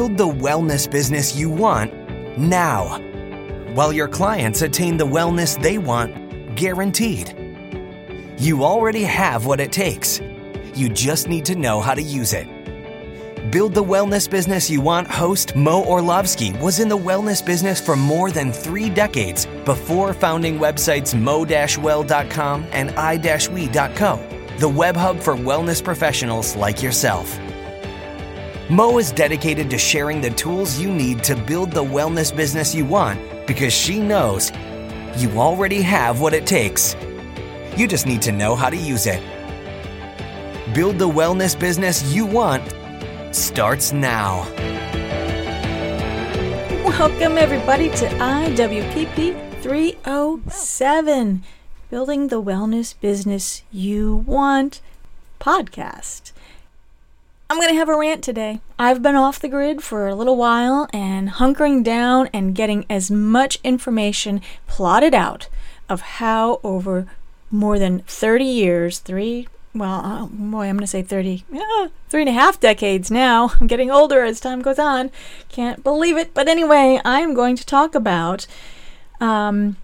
Build the wellness business you want now, while your clients attain the wellness they want guaranteed. You already have what it takes. You just need to know how to use it. Build the wellness business you want host Mo Orlovsky was in the wellness business for more than three decades before founding websites mo-well.com and i-we.co, the web hub for wellness professionals like yourself. Mo is dedicated to sharing the tools you need to build the wellness business you want because she knows you already have what it takes. You just need to know how to use it. Build the wellness business you want starts now. Welcome, everybody, to IWPP 307 Building the Wellness Business You Want podcast. I'm going to have a rant today. I've been off the grid for a little while and hunkering down and getting as much information plotted out of how over more than 30 years, three, well, oh boy, I'm going to say 30, yeah, three and a half decades now. I'm getting older as time goes on. Can't believe it. But anyway, I'm going to talk about um,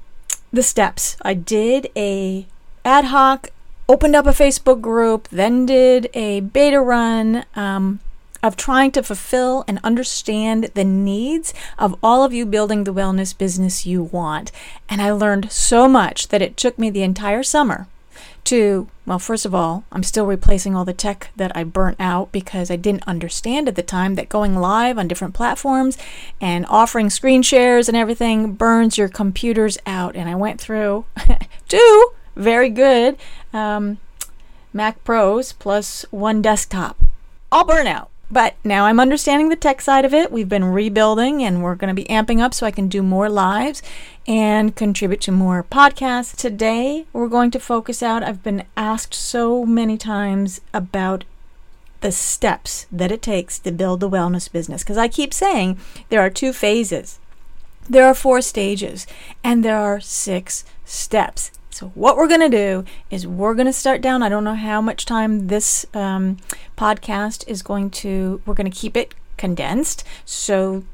the steps. I did a ad hoc, opened up a Facebook group, then did a beta run um, of trying to fulfill and understand the needs of all of you building the wellness business you want. And I learned so much that it took me the entire summer to, well, first of all, I'm still replacing all the tech that I burnt out because I didn't understand at the time that going live on different platforms and offering screen shares and everything burns your computers out. And I went through two very good um, Mac Pros plus one desktop, all burnout. But now I'm understanding the tech side of it. We've been rebuilding and we're going to be amping up so I can do more lives and contribute to more podcasts. Today, we're going to focus out. I've been asked so many times about the steps that it takes to build the wellness business because I keep saying there are two phases. There are four stages and there are six steps. So, what we're going to do is we're going to start down. I don't know how much time this um, podcast is going to, we're going to keep it condensed. So,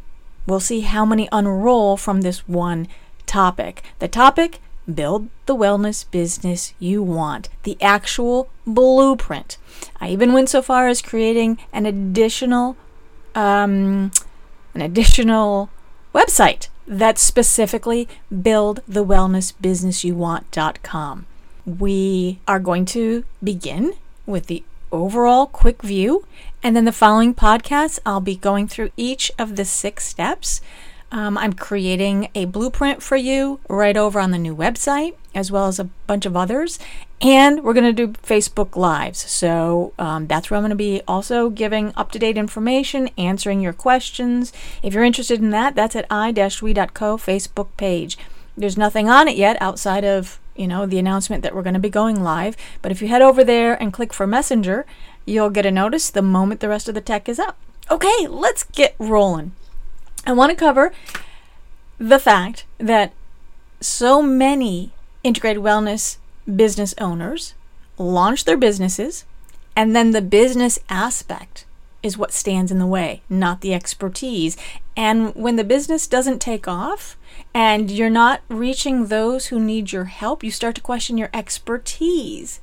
we'll see how many unroll from this one topic. The topic build the wellness business you want, the actual blueprint. I even went so far as creating an additional, um, an additional website that's specifically buildthewellnessbusinessyouwant.com. We are going to begin with the overall quick view, and then the following podcasts, I'll be going through each of the six steps. Um, I'm creating a blueprint for you right over on the new website, as well as a bunch of others. And we're going to do Facebook Lives. So um, that's where I'm going to be also giving up to date information, answering your questions. If you're interested in that, that's at i-we.co Facebook page. There's nothing on it yet outside of you know the announcement that we're going to be going live. But if you head over there and click for Messenger, you'll get a notice the moment the rest of the tech is up. Okay, let's get rolling. I want to cover the fact that so many integrated wellness business owners launch their businesses, and then the business aspect is what stands in the way, not the expertise. And when the business doesn't take off and you're not reaching those who need your help, you start to question your expertise.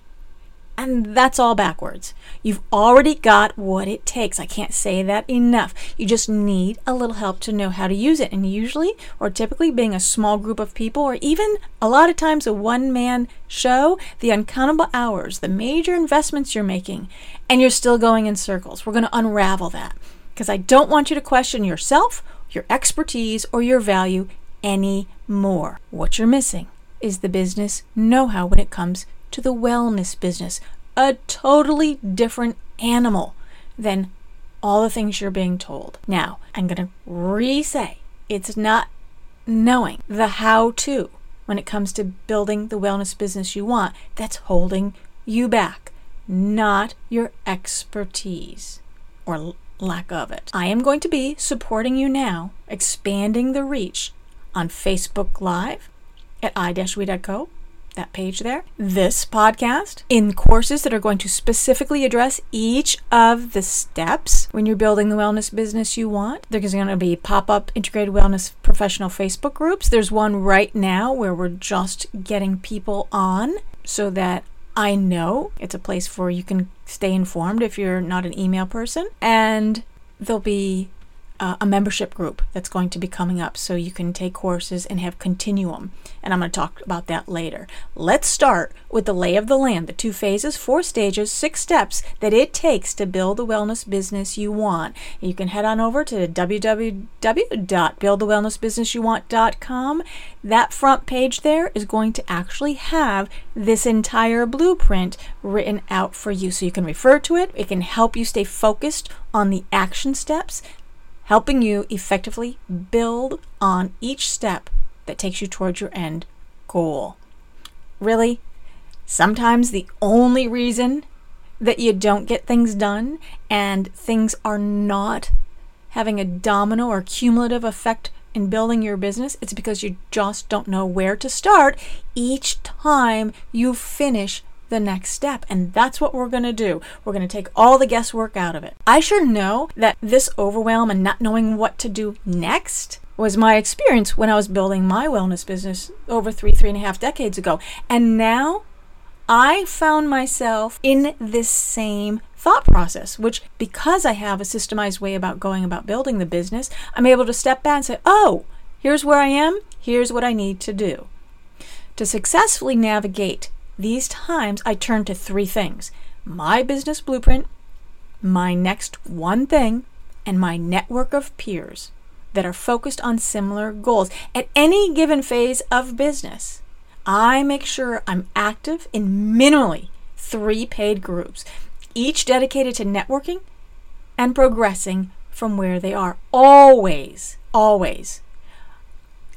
And that's all backwards. You've already got what it takes. I can't say that enough. You just need a little help to know how to use it. And usually, or typically, being a small group of people, or even a lot of times a one man show, the uncountable hours, the major investments you're making, and you're still going in circles. We're going to unravel that because I don't want you to question yourself, your expertise, or your value anymore. What you're missing is the business know how when it comes to the wellness business, a totally different animal than all the things you're being told. Now, I'm going to re say it's not knowing the how to when it comes to building the wellness business you want that's holding you back, not your expertise or lack of it. I am going to be supporting you now, expanding the reach on Facebook Live at i-we.co that page there. This podcast in courses that are going to specifically address each of the steps when you're building the wellness business you want. There's going to be pop up integrated wellness professional Facebook groups. There's one right now where we're just getting people on so that I know it's a place where you can stay informed if you're not an email person. And there'll be uh, a membership group that's going to be coming up so you can take courses and have continuum. And i'm going to talk about that later. Let's start with the lay of the land the two phases four stages six steps that it takes to build the wellness business you want. You can head on over to www.buildthewellnessbusinessyouwant.com that front page there is going to actually have this entire blueprint written out for you. So you can refer to it. It can help you stay focused on the action steps helping you effectively build on each step that takes you towards your end goal. Really, sometimes the only reason that you don't get things done and things are not having a domino or cumulative effect in building your business, it's because you just don't know where to start each time you finish the next step. And that's what we're going to do. We're going to take all the guesswork out of it. I sure know that this overwhelm and not knowing what to do next was my experience when I was building my wellness business over three, three and a half decades ago. And now I found myself in this same thought process, which because I have a systemized way about going about building the business, I'm able to step back and say, oh, here's where I am, here's what I need to do. To successfully navigate these times, I turn to three things my business blueprint, my next one thing, and my network of peers that are focused on similar goals. At any given phase of business, I make sure I'm active in minimally three paid groups, each dedicated to networking and progressing from where they are. Always, always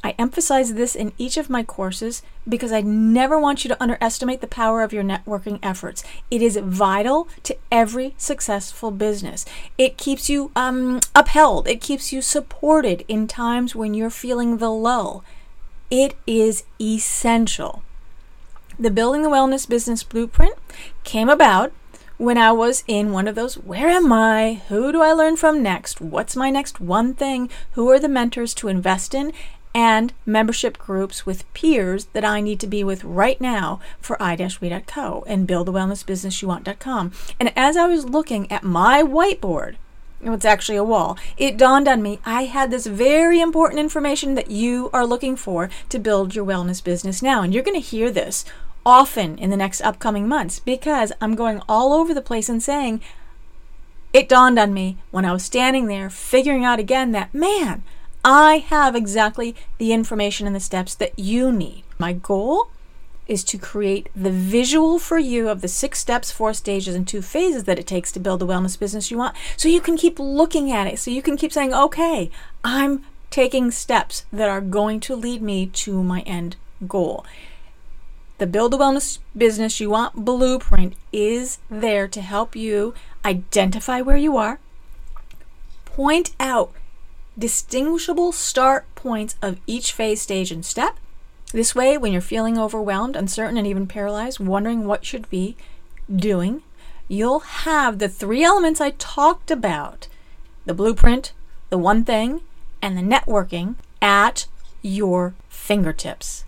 I emphasize this in each of my courses because I never want you to underestimate the power of your networking efforts. It is vital to every successful business. It keeps you um, upheld, it keeps you supported in times when you're feeling the lull. It is essential. The Building the Wellness Business Blueprint came about when I was in one of those where am I? Who do I learn from next? What's my next one thing? Who are the mentors to invest in? And membership groups with peers that I need to be with right now for i-we.co and buildthewellnessbusinessyouwant.com. And as I was looking at my whiteboard, it's actually a wall, it dawned on me I had this very important information that you are looking for to build your wellness business now. And you're going to hear this often in the next upcoming months because I'm going all over the place and saying, it dawned on me when I was standing there figuring out again that, man, I have exactly the information and the steps that you need. My goal is to create the visual for you of the six steps, four stages, and two phases that it takes to build the wellness business you want. So you can keep looking at it. So you can keep saying, okay, I'm taking steps that are going to lead me to my end goal. The Build the Wellness Business You Want blueprint is there to help you identify where you are, point out distinguishable start points of each phase, stage, and step. This way, when you're feeling overwhelmed, uncertain, and even paralyzed, wondering what should be doing, you'll have the three elements I talked about the blueprint, the one thing, and the networking at your fingertips.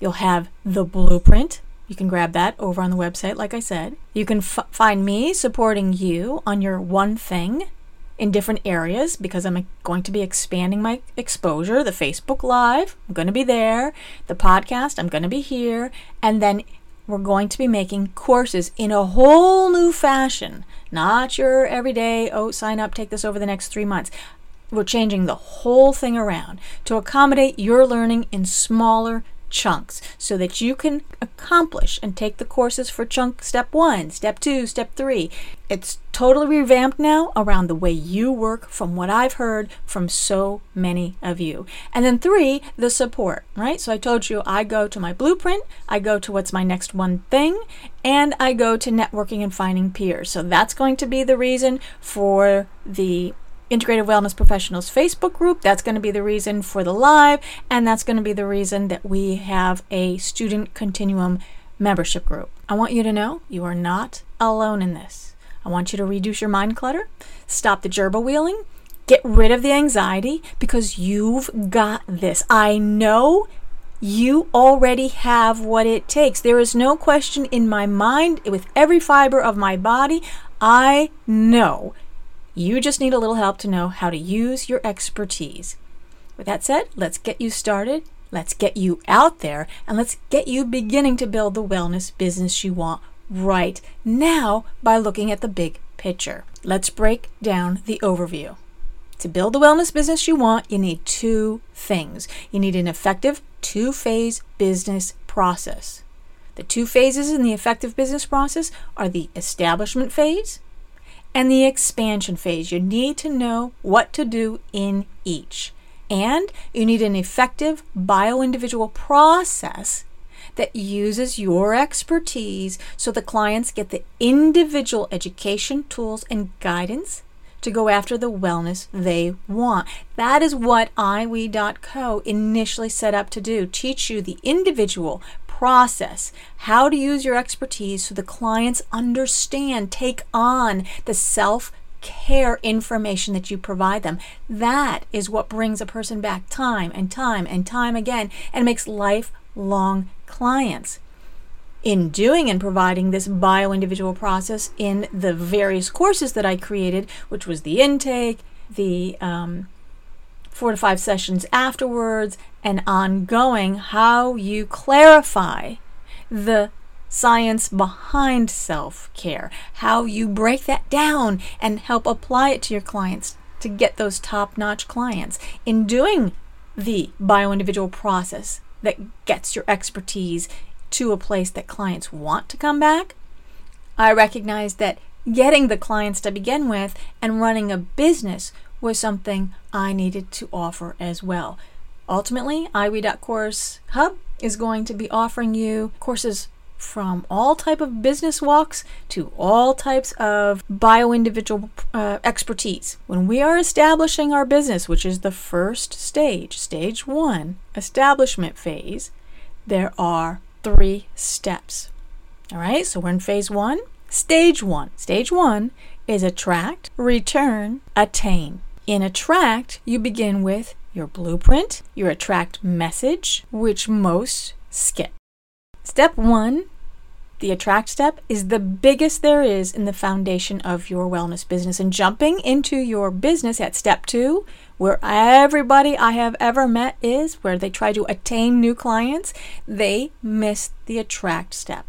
You'll have the blueprint. You can grab that over on the website, like I said. You can f- find me supporting you on your one thing in different areas because I'm going to be expanding my exposure. The Facebook Live, I'm going to be there. The podcast, I'm going to be here. And then we're going to be making courses in a whole new fashion. Not your everyday, oh, sign up, take this over the next three months. We're changing the whole thing around to accommodate your learning in smaller chunks so that you can accomplish and take the courses for chunk step one, step two, step three. It's totally revamped now around the way you work from what I've heard from so many of you. And then three, the support, right? So I told you I go to my blueprint, I go to what's my next one thing, and I go to networking and finding peers. So that's going to be the reason for the Integrated Wellness Professionals Facebook group. That's going to be the reason for the live, and that's going to be the reason that we have a student continuum membership group. I want you to know you are not alone in this. I want you to reduce your mind clutter, stop the gerbil wheeling, get rid of the anxiety because you've got this. I know you already have what it takes. There is no question in my mind, with every fiber of my body. I know. You just need a little help to know how to use your expertise. With that said, let's get you started. Let's get you out there and let's get you beginning to build the wellness business you want right now by looking at the big picture. Let's break down the overview. To build the wellness business you want, you need two things. You need an effective two phase business process. The two phases in the effective business process are the establishment phase and the expansion phase. You need to know what to do in each. And you need an effective bio individual process that uses your expertise so the clients get the individual education, tools, and guidance to go after the wellness they want. That is what iWe.co initially set up to do teach you the individual process, how to use your expertise so the clients understand, take on the self care information that you provide them. That is what brings a person back time and time and time again and makes lifelong clients. In doing and providing this bio individual process in the various courses that I created, which was the intake, the um, four to five sessions afterwards, and ongoing, how you clarify the science behind self care, how you break that down and help apply it to your clients to get those top notch clients. In doing the bio individual process that gets your expertise to a place that clients want to come back, I recognize that getting the clients to begin with and running a business was something I needed to offer as well. Ultimately, iWe.course Hub is going to be offering you courses from all type of business walks to all types of bio individual uh, expertise. When we are establishing our business which is the first stage stage 1 establishment phase there are 3 steps. All right so we're in phase 1 stage 1 stage 1 is attract return attain in attract you begin with your blueprint your attract message which most skip Step one, the attract step, is the biggest there is in the foundation of your wellness business. And jumping into your business at step two, where everybody I have ever met is, where they try to attain new clients, they miss the attract step.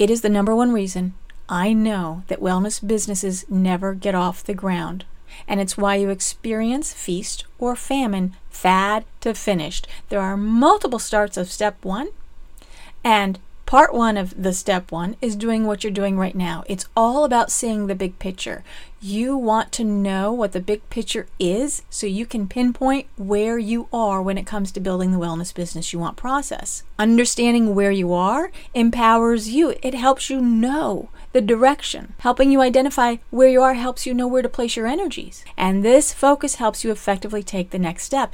It is the number one reason I know that wellness businesses never get off the ground. And it's why you experience feast or famine, fad to finished. There are multiple starts of step one and part one of the step one is doing what you're doing right now. It's all about seeing the big picture. You want to know what the big picture is so you can pinpoint where you are when it comes to building the wellness business you want process. Understanding where you are empowers you, it helps you know the direction. Helping you identify where you are helps you know where to place your energies. And this focus helps you effectively take the next step.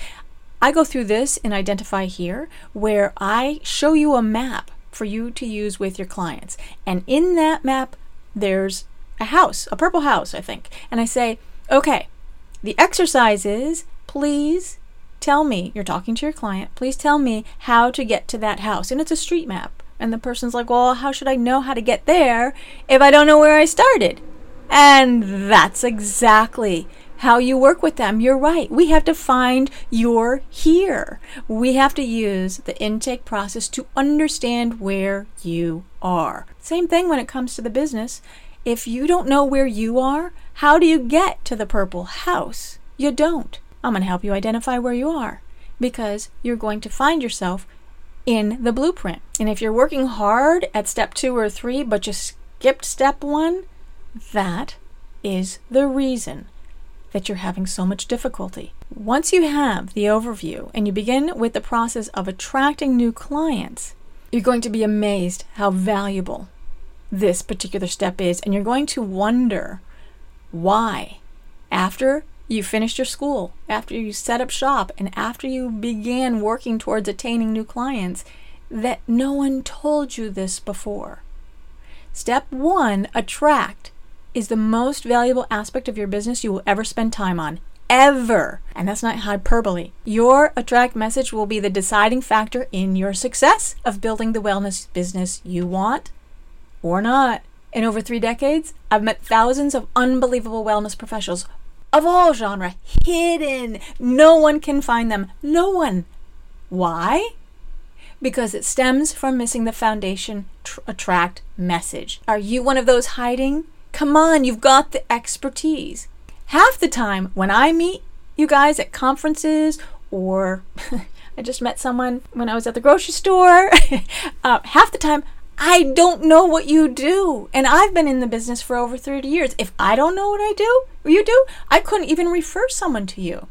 I go through this in Identify Here, where I show you a map for you to use with your clients. And in that map, there's a house, a purple house, I think. And I say, okay, the exercise is please tell me, you're talking to your client, please tell me how to get to that house. And it's a street map. And the person's like, well, how should I know how to get there if I don't know where I started? And that's exactly how you work with them. You're right. We have to find your here. We have to use the intake process to understand where you are. Same thing when it comes to the business. If you don't know where you are, how do you get to the purple house? You don't. I'm going to help you identify where you are because you're going to find yourself in the blueprint. And if you're working hard at step two or three, but just skipped step one, that is the reason that you're having so much difficulty. Once you have the overview and you begin with the process of attracting new clients, you're going to be amazed how valuable this particular step is, and you're going to wonder why, after you finished your school, after you set up shop, and after you began working towards attaining new clients, that no one told you this before. Step one, attract, is the most valuable aspect of your business you will ever spend time on. Ever. And that's not hyperbole. Your attract message will be the deciding factor in your success of building the wellness business you want or not. In over three decades, I've met thousands of unbelievable wellness professionals of all genre, hidden. No one can find them. No one. Why? Because it stems from missing the foundation tr- attract message. Are you one of those hiding? Come on, you've got the expertise. Half the time when I meet you guys at conferences or I just met someone when I was at the grocery store, uh, half the time I don't know what you do. And I've been in the business for over 30 years. If I don't know what I do, or you do, I couldn't even refer someone to you.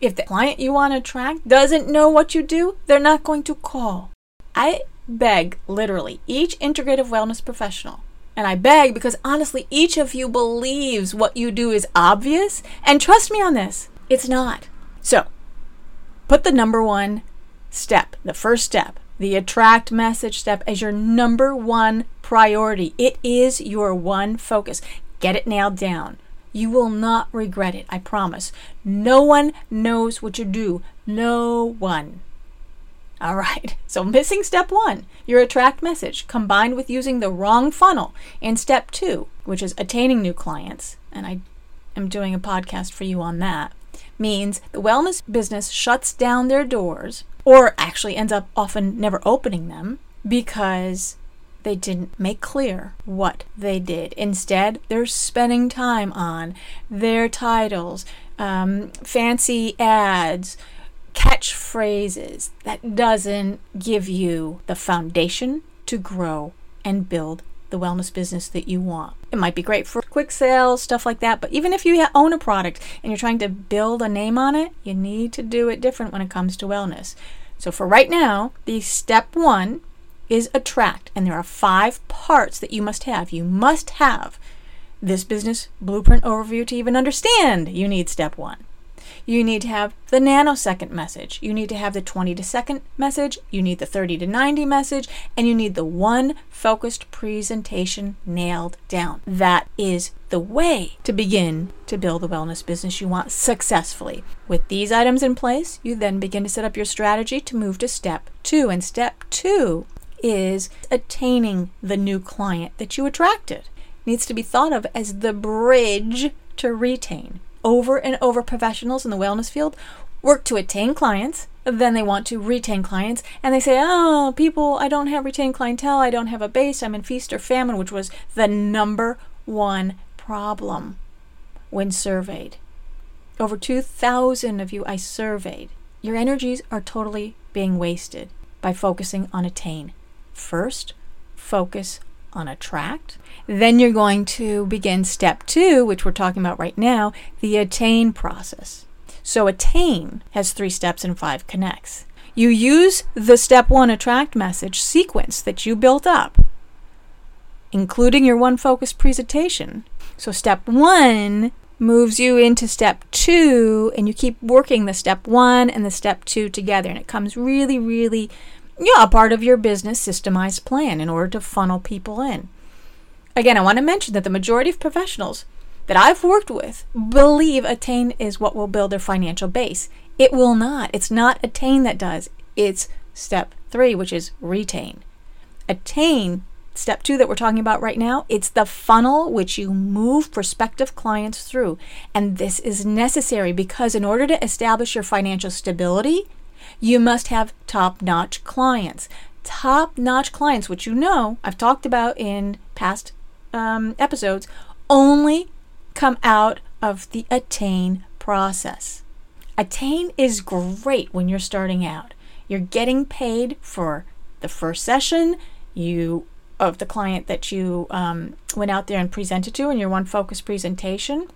If the client you want to attract doesn't know what you do, they're not going to call. I beg, literally, each integrative wellness professional and I beg because honestly, each of you believes what you do is obvious. And trust me on this, it's not. So, put the number one step, the first step, the attract message step as your number one priority. It is your one focus. Get it nailed down. You will not regret it, I promise. No one knows what you do. No one. All right, so missing step one, your attract message, combined with using the wrong funnel in step two, which is attaining new clients, and I am doing a podcast for you on that, means the wellness business shuts down their doors or actually ends up often never opening them because they didn't make clear what they did. Instead, they're spending time on their titles, um, fancy ads, catchphrases that doesn't give you the foundation to grow and build the wellness business that you want. It might be great for quick sales, stuff like that, but even if you own a product and you're trying to build a name on it, you need to do it different when it comes to wellness. So for right now, the step 1 is attract, and there are 5 parts that you must have. You must have this business blueprint overview to even understand you need step 1. You need to have the nanosecond message. You need to have the 20 to second message. You need the 30 to 90 message. And you need the one focused presentation nailed down. That is the way to begin to build the wellness business you want successfully. With these items in place, you then begin to set up your strategy to move to step two. And step two is attaining the new client that you attracted. Needs to be thought of as the bridge to retain over and over professionals in the wellness field work to attain clients, then they want to retain clients, and they say, Oh, people, I don't have retained clientele, I don't have a base, I'm in feast or famine, which was the number one problem when surveyed. Over 2,000 of you I surveyed. Your energies are totally being wasted by focusing on attain. First, focus on attract. Then you're going to begin step two, which we're talking about right now, the attain process. So attain has three steps and five connects. You use the step one attract message sequence that you built up, including your one focus presentation. So step one moves you into step two, and you keep working the step one and the step two together, and it comes really, really yeah, a part of your business systemized plan in order to funnel people in. Again, I want to mention that the majority of professionals that I've worked with believe Attain is what will build their financial base. It will not. It's not Attain that does. It's step three, which is retain. Attain, step two that we're talking about right now, it's the funnel which you move prospective clients through. And this is necessary because in order to establish your financial stability, you must have top notch clients. Top notch clients, which you know I've talked about in past um, episodes, only come out of the attain process. Attain is great when you're starting out. You're getting paid for the first session you of the client that you um, went out there and presented to in your one focus presentation.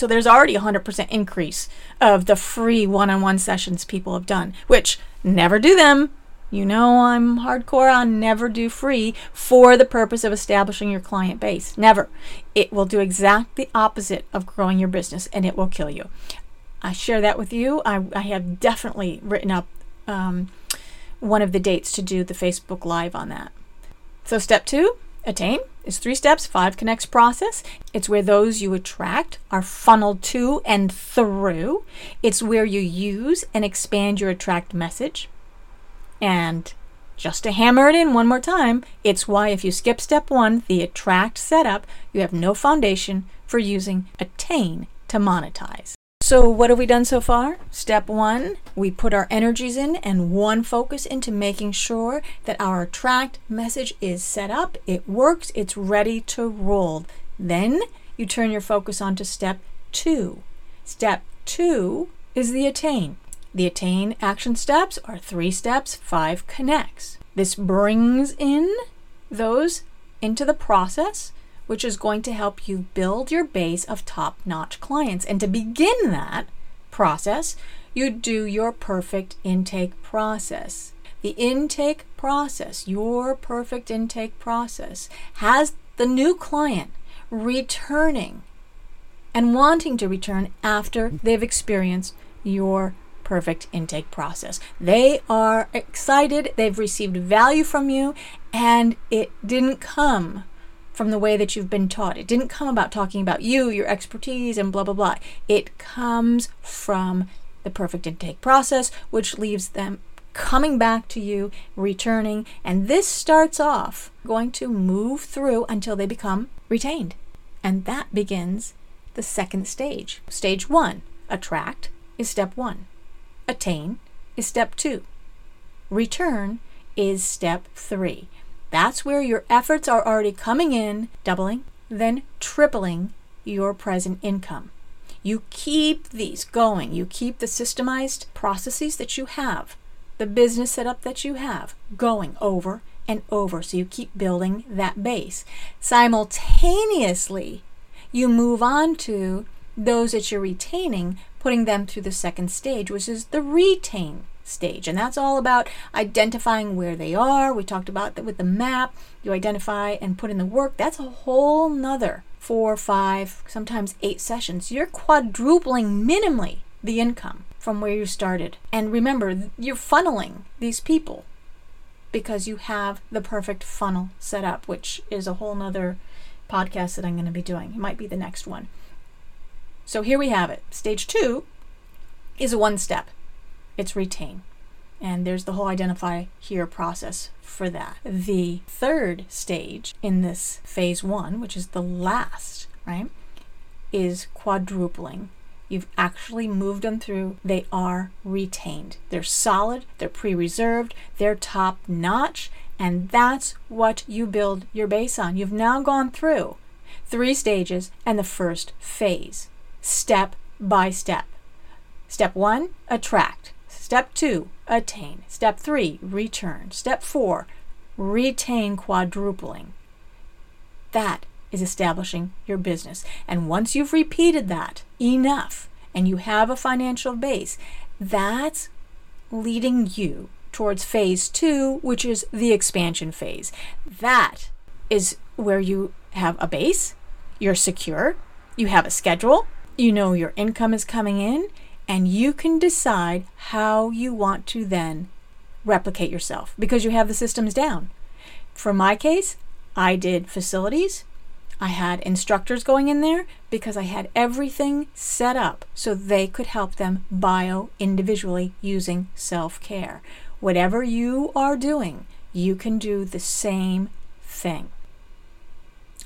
So there's already a 100% increase of the free one on one sessions people have done, which never do them. You know, I'm hardcore on never do free for the purpose of establishing your client base. Never. It will do exactly the opposite of growing your business and it will kill you. I share that with you. I, I have definitely written up um, one of the dates to do the Facebook Live on that. So, step two, attain, is three steps, five connects process. It's where those you attract are funneled to and through. It's where you use and expand your attract message. And just to hammer it in one more time, it's why if you skip step one, the attract setup, you have no foundation for using attain to monetize. So, what have we done so far? Step one, we put our energies in and one focus into making sure that our attract message is set up, it works, it's ready to roll. Then you turn your focus on to step two. Step two is the attain. The attain action steps are three steps, five connects. This brings in those into the process which is going to help you build your base of top notch clients. And to begin that process, you do your perfect intake process. The intake process, your perfect intake process, has the new client returning and wanting to return after they've experienced your perfect intake process. They are excited, they've received value from you, and it didn't come from the way that you've been taught. It didn't come about talking about you, your expertise, and blah, blah, blah. It comes from the perfect intake process, which leaves them coming back to you, returning, and this starts off going to move through until they become retained. And that begins the second stage. Stage one, attract, is step one. Attain is step two. Return is step three. That's where your efforts are already coming in, doubling, then tripling your present income. You keep these going. You keep the systemized processes that you have, the business setup that you have going over and over. So you keep building that base. Simultaneously, you move on to those that you're retaining, putting them through the second stage, which is the retain stage. And that's all about identifying where they are. We talked about that with the map. You identify and put in the work. That's a whole nother four, five, sometimes eight sessions. You're quadrupling minimally the income from where you started. And remember, you're funneling these people because you have the perfect funnel set up, which is a whole nother podcast that I'm going to be doing. It might be the next one. So here we have it. Stage two is a one step it's retain. And there's the whole identify here process for that. The third stage in this phase one, which is the last, right, is quadrupling. You've actually moved them through. They are retained. They're solid, they're pre reserved, they're top notch, and that's what you build your base on. You've now gone through three stages and the first phase, step by step. Step one, attract. Step two, attain. Step three, return. Step four, retain quadrupling. That is establishing your business. And once you've repeated that enough and you have a financial base, that's leading you towards phase two, which is the expansion phase. That is where you have a base, you're secure, you have a schedule, you know your income is coming in, and you can decide how you want to then replicate yourself because you have the systems down. For my case, I did facilities. I had instructors going in there because I had everything set up so they could help them bio individually using self care. Whatever you are doing, you can do the same thing.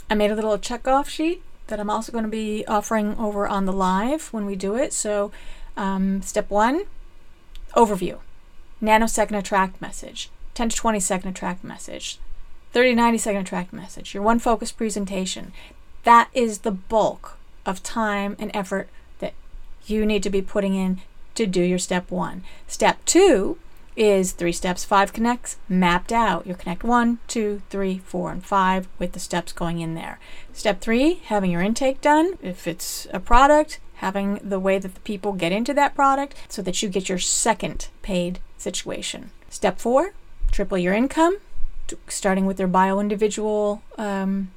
I made a little check off sheet that I'm also going to be offering over on the live when we do it. So um, step one overview, nanosecond attract message, 10 to 20 second attract message, 30 to 90 second attract message, your one focus presentation. That is the bulk of time and effort that you need to be putting in to do your step one. Step two is three steps, five connects mapped out. Your connect one, two, three, four, and five with the steps going in there. Step three, having your intake done. If it's a product, having the way that the people get into that product so that you get your second paid situation. Step four, triple your income, starting with your bio individual um,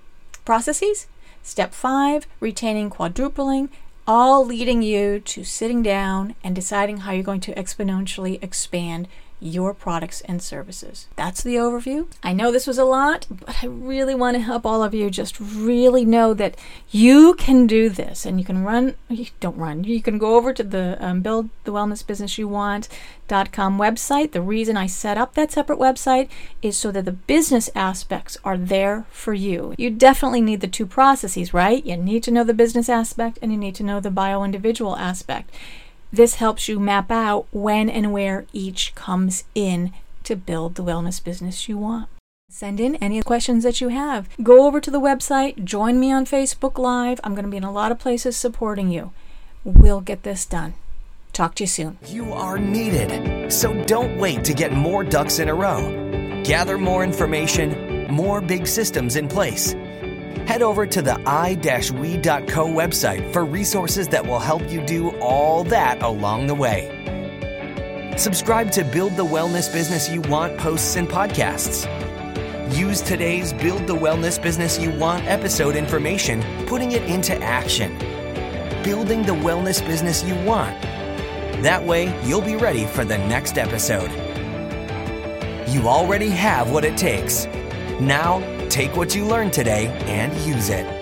processes. Step five, retaining quadrupling, all leading you to sitting down and deciding how you're going to exponentially expand your products and services. That's the overview. I know this was a lot, but I really want to help all of you just really know that you can do this and you can run, you don't run, you can go over to the um, Build the Wellness Business You Want.com website. The reason I set up that separate website is so that the business aspects are there for you. You definitely need the two processes, right? You need to know the business aspect and you need to know the bio individual aspect. This helps you map out when and where each comes in to build the wellness business you want. Send in any questions that you have. Go over to the website, join me on Facebook Live. I'm going to be in a lot of places supporting you. We'll get this done. Talk to you soon. You are needed, so don't wait to get more ducks in a row. Gather more information, more big systems in place head over to the i-we.co website for resources that will help you do all that along the way. Subscribe to Build the Wellness Business You Want posts and podcasts. Use today's Build the Wellness Business You Want episode information, putting it into action. Building the wellness business you want. That way, you'll be ready for the next episode. You already have what it takes. Now, Take what you learned today and use it.